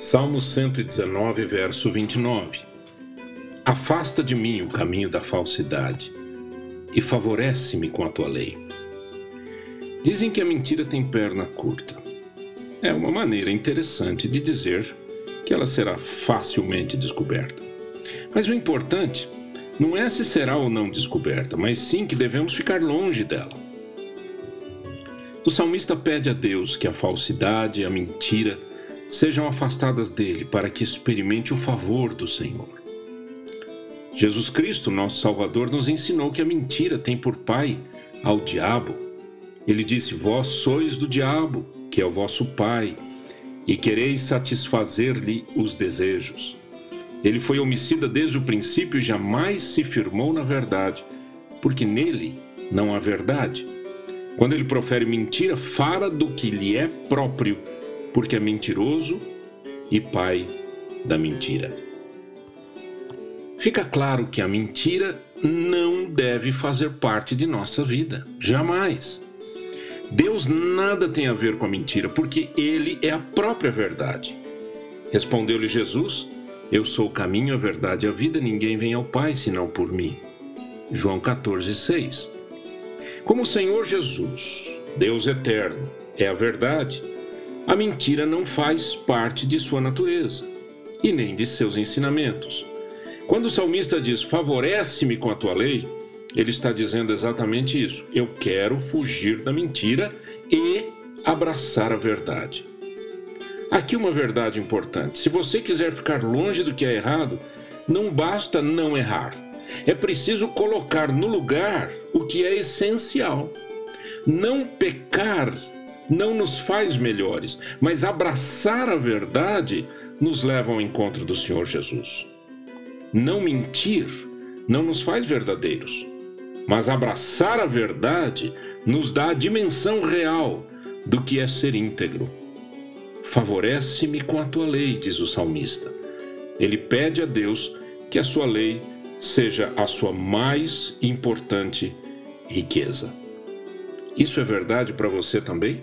Salmo 119, verso 29. Afasta de mim o caminho da falsidade e favorece-me com a tua lei. Dizem que a mentira tem perna curta. É uma maneira interessante de dizer que ela será facilmente descoberta. Mas o importante não é se será ou não descoberta, mas sim que devemos ficar longe dela. O salmista pede a Deus que a falsidade a mentira sejam afastadas dele para que experimente o favor do Senhor. Jesus Cristo, nosso Salvador, nos ensinou que a mentira tem por pai ao diabo. Ele disse: Vós sois do diabo, que é o vosso pai, e quereis satisfazer-lhe os desejos. Ele foi homicida desde o princípio e jamais se firmou na verdade, porque nele não há verdade. Quando ele profere mentira, fala do que lhe é próprio porque é mentiroso e pai da mentira. Fica claro que a mentira não deve fazer parte de nossa vida, jamais. Deus nada tem a ver com a mentira, porque Ele é a própria verdade. Respondeu-lhe Jesus: Eu sou o caminho, a verdade e a vida, ninguém vem ao Pai senão por mim. João 14, 6. Como o Senhor Jesus, Deus eterno, é a verdade, a mentira não faz parte de sua natureza e nem de seus ensinamentos. Quando o salmista diz: Favorece-me com a tua lei, ele está dizendo exatamente isso. Eu quero fugir da mentira e abraçar a verdade. Aqui uma verdade importante: se você quiser ficar longe do que é errado, não basta não errar. É preciso colocar no lugar o que é essencial. Não pecar não nos faz melhores, mas abraçar a verdade nos leva ao encontro do Senhor Jesus. Não mentir não nos faz verdadeiros, mas abraçar a verdade nos dá a dimensão real do que é ser íntegro. Favorece-me com a tua lei, diz o salmista. Ele pede a Deus que a sua lei seja a sua mais importante riqueza. Isso é verdade para você também?